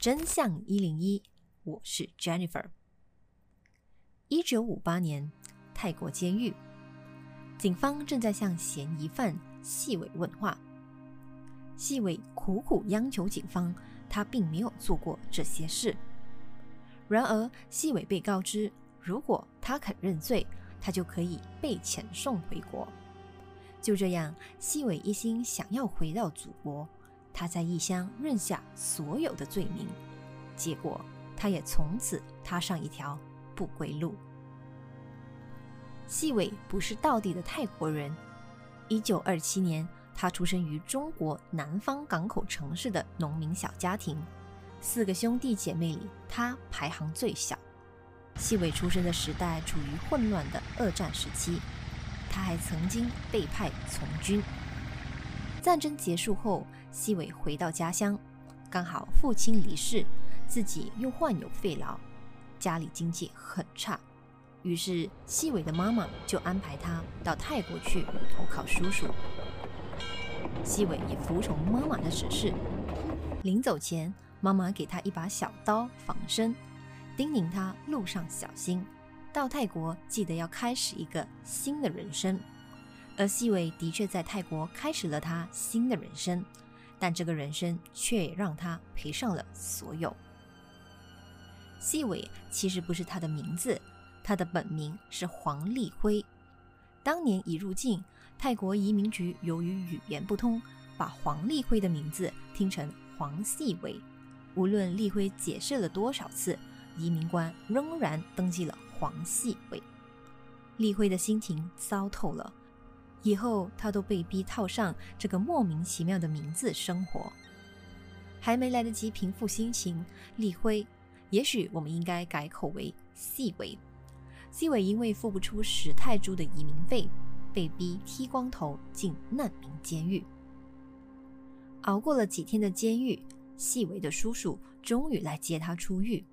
真相一零一，我是 Jennifer。一九五八年，泰国监狱，警方正在向嫌疑犯细伟问话。细伟苦苦央求警方，他并没有做过这些事。然而，细伟被告知，如果他肯认罪，他就可以被遣送回国。就这样，细伟一心想要回到祖国。他在异乡认下所有的罪名，结果他也从此踏上一条不归路。细伟不是道地的泰国人。一九二七年，他出生于中国南方港口城市的农民小家庭，四个兄弟姐妹里，他排行最小。细伟出生的时代处于混乱的二战时期，他还曾经被派从军。战争结束后，西伟回到家乡，刚好父亲离世，自己又患有肺痨，家里经济很差，于是西伟的妈妈就安排他到泰国去投靠叔叔。西伟也服从妈妈的指示，临走前，妈妈给他一把小刀防身，叮咛他路上小心，到泰国记得要开始一个新的人生。而细伟的确在泰国开始了他新的人生，但这个人生却也让他赔上了所有。细伟其实不是他的名字，他的本名是黄立辉。当年一入境，泰国移民局由于语言不通，把黄立辉的名字听成黄细伟。无论立辉解释了多少次，移民官仍然登记了黄细伟。立辉的心情糟透了。以后他都被逼套上这个莫名其妙的名字生活，还没来得及平复心情，立辉，也许我们应该改口为细伟。细伟因为付不出十泰铢的移民费，被逼剃光头进难民监狱。熬过了几天的监狱，细伟的叔叔终于来接他出狱。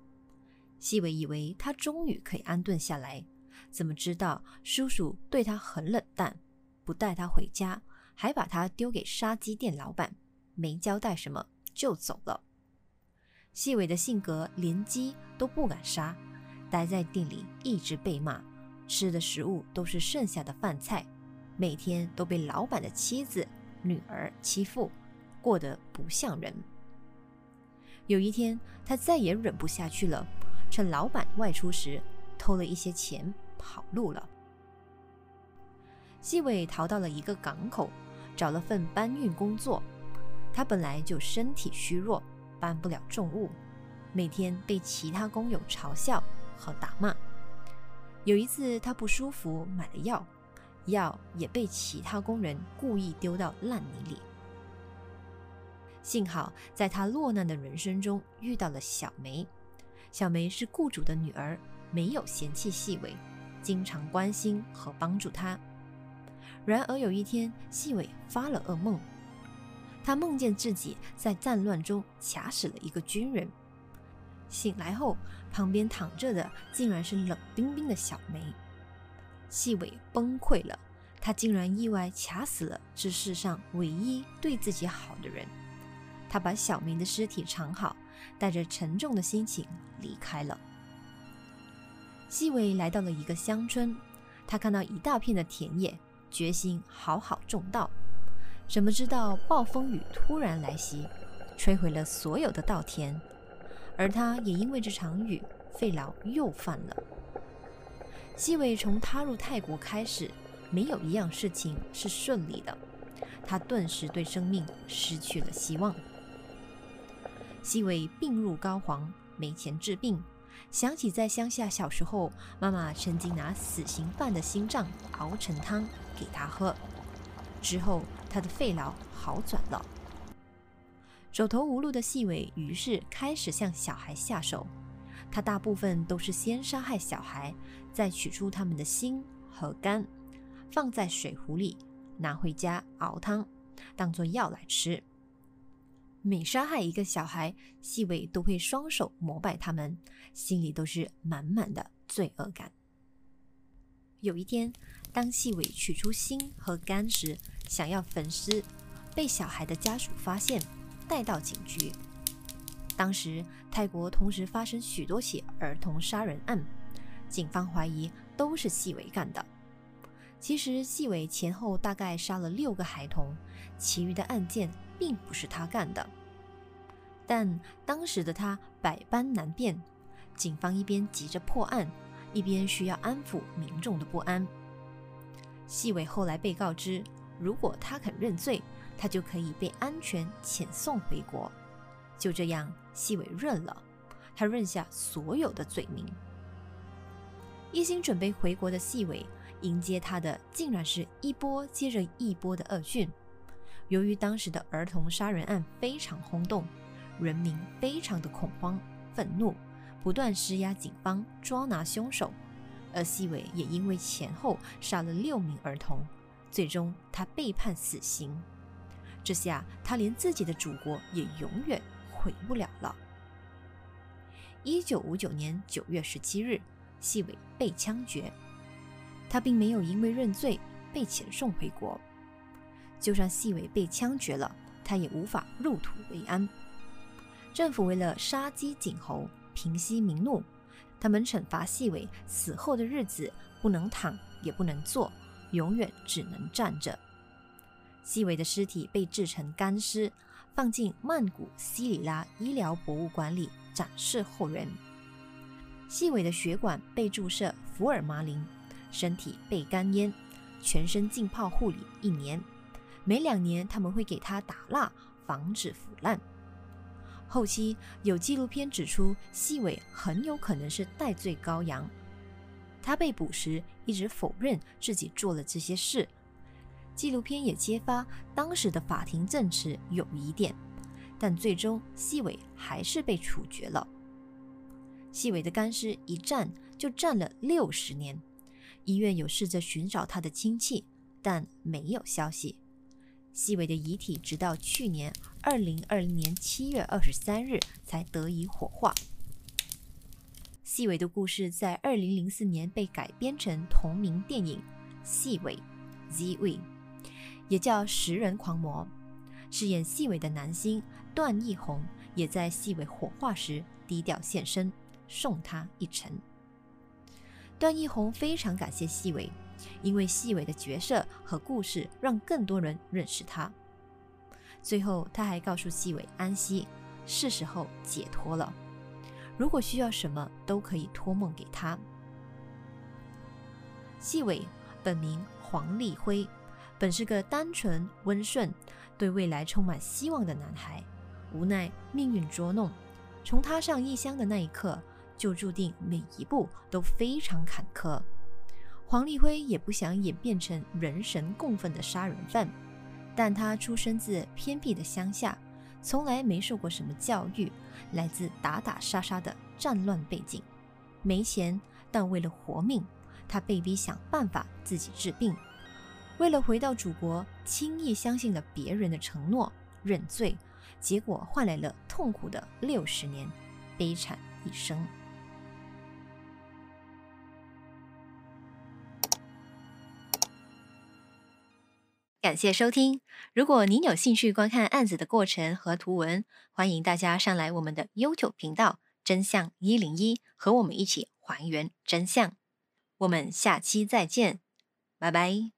细伟以为他终于可以安顿下来，怎么知道叔叔对他很冷淡。不带他回家，还把他丢给杀鸡店老板，没交代什么就走了。细伟的性格连鸡都不敢杀，待在店里一直被骂，吃的食物都是剩下的饭菜，每天都被老板的妻子、女儿欺负，过得不像人。有一天，他再也忍不下去了，趁老板外出时偷了一些钱，跑路了。细伟逃到了一个港口，找了份搬运工作。他本来就身体虚弱，搬不了重物，每天被其他工友嘲笑和打骂。有一次他不舒服，买了药，药也被其他工人故意丢到烂泥里。幸好在他落难的人生中遇到了小梅。小梅是雇主的女儿，没有嫌弃细伟，经常关心和帮助他。然而有一天，细伟发了噩梦，他梦见自己在战乱中卡死了一个军人。醒来后，旁边躺着的竟然是冷冰冰的小梅。细伟崩溃了，他竟然意外卡死了这世上唯一对自己好的人。他把小梅的尸体藏好，带着沉重的心情离开了。细伟来到了一个乡村，他看到一大片的田野。决心好好种稻，怎么知道暴风雨突然来袭，摧毁了所有的稻田，而他也因为这场雨，肺痨又犯了。西伟从踏入泰国开始，没有一样事情是顺利的，他顿时对生命失去了希望。西伟病入膏肓，没钱治病。想起在乡下小时候，妈妈曾经拿死刑犯的心脏熬成汤给他喝，之后他的肺痨好转了。走投无路的细伟于是开始向小孩下手，他大部分都是先杀害小孩，再取出他们的心和肝，放在水壶里，拿回家熬汤，当做药来吃。每杀害一个小孩，细伟都会双手膜拜他们，心里都是满满的罪恶感。有一天，当细伟取出心和肝时，想要焚尸，被小孩的家属发现，带到警局。当时泰国同时发生许多起儿童杀人案，警方怀疑都是细伟干的。其实细伟前后大概杀了六个孩童，其余的案件并不是他干的。但当时的他百般难辩，警方一边急着破案，一边需要安抚民众的不安。细伟后来被告知，如果他肯认罪，他就可以被安全遣送回国。就这样，细伟认了，他认下所有的罪名。一心准备回国的细伟，迎接他的竟然是一波接着一波的恶讯。由于当时的儿童杀人案非常轰动。人民非常的恐慌、愤怒，不断施压警方抓拿凶手，而细伟也因为前后杀了六名儿童，最终他被判死刑。这下他连自己的祖国也永远回不了了。一九五九年九月十七日，细伟被枪决，他并没有因为认罪被遣送回国。就算细伟被枪决了，他也无法入土为安。政府为了杀鸡儆猴、平息民怒，他们惩罚细伟死后的日子不能躺也不能坐，永远只能站着。细伟的尸体被制成干尸，放进曼谷西里拉医疗博物馆里展示后人。细伟的血管被注射福尔马林，身体被干烟，全身浸泡护理一年，每两年他们会给他打蜡，防止腐烂。后期有纪录片指出，细伟很有可能是戴罪羔羊。他被捕时一直否认自己做了这些事。纪录片也揭发当时的法庭证词有疑点，但最终细伟还是被处决了。细伟的干尸一站就站了六十年，医院有试着寻找他的亲戚，但没有消息。细伟的遗体直到去年二零二零年七月二十三日才得以火化。细伟的故事在二零零四年被改编成同名电影《细伟》（Z.W.），也叫《食人狂魔》。饰演细伟的男星段奕宏也在细伟火化时低调现身，送他一程。段奕宏非常感谢细伟。因为细伟的角色和故事，让更多人认识他。最后，他还告诉细伟安息，是时候解脱了。如果需要什么，都可以托梦给他。细伟本名黄立辉，本是个单纯温顺、对未来充满希望的男孩。无奈命运捉弄，从踏上异乡的那一刻，就注定每一步都非常坎坷。黄立辉也不想演变成人神共愤的杀人犯，但他出生自偏僻的乡下，从来没受过什么教育，来自打打杀杀的战乱背景，没钱，但为了活命，他被逼想办法自己治病。为了回到祖国，轻易相信了别人的承诺，认罪，结果换来了痛苦的六十年，悲惨一生。感谢收听。如果您有兴趣观看案子的过程和图文，欢迎大家上来我们的 YouTube 频道“真相一零一”，和我们一起还原真相。我们下期再见，拜拜。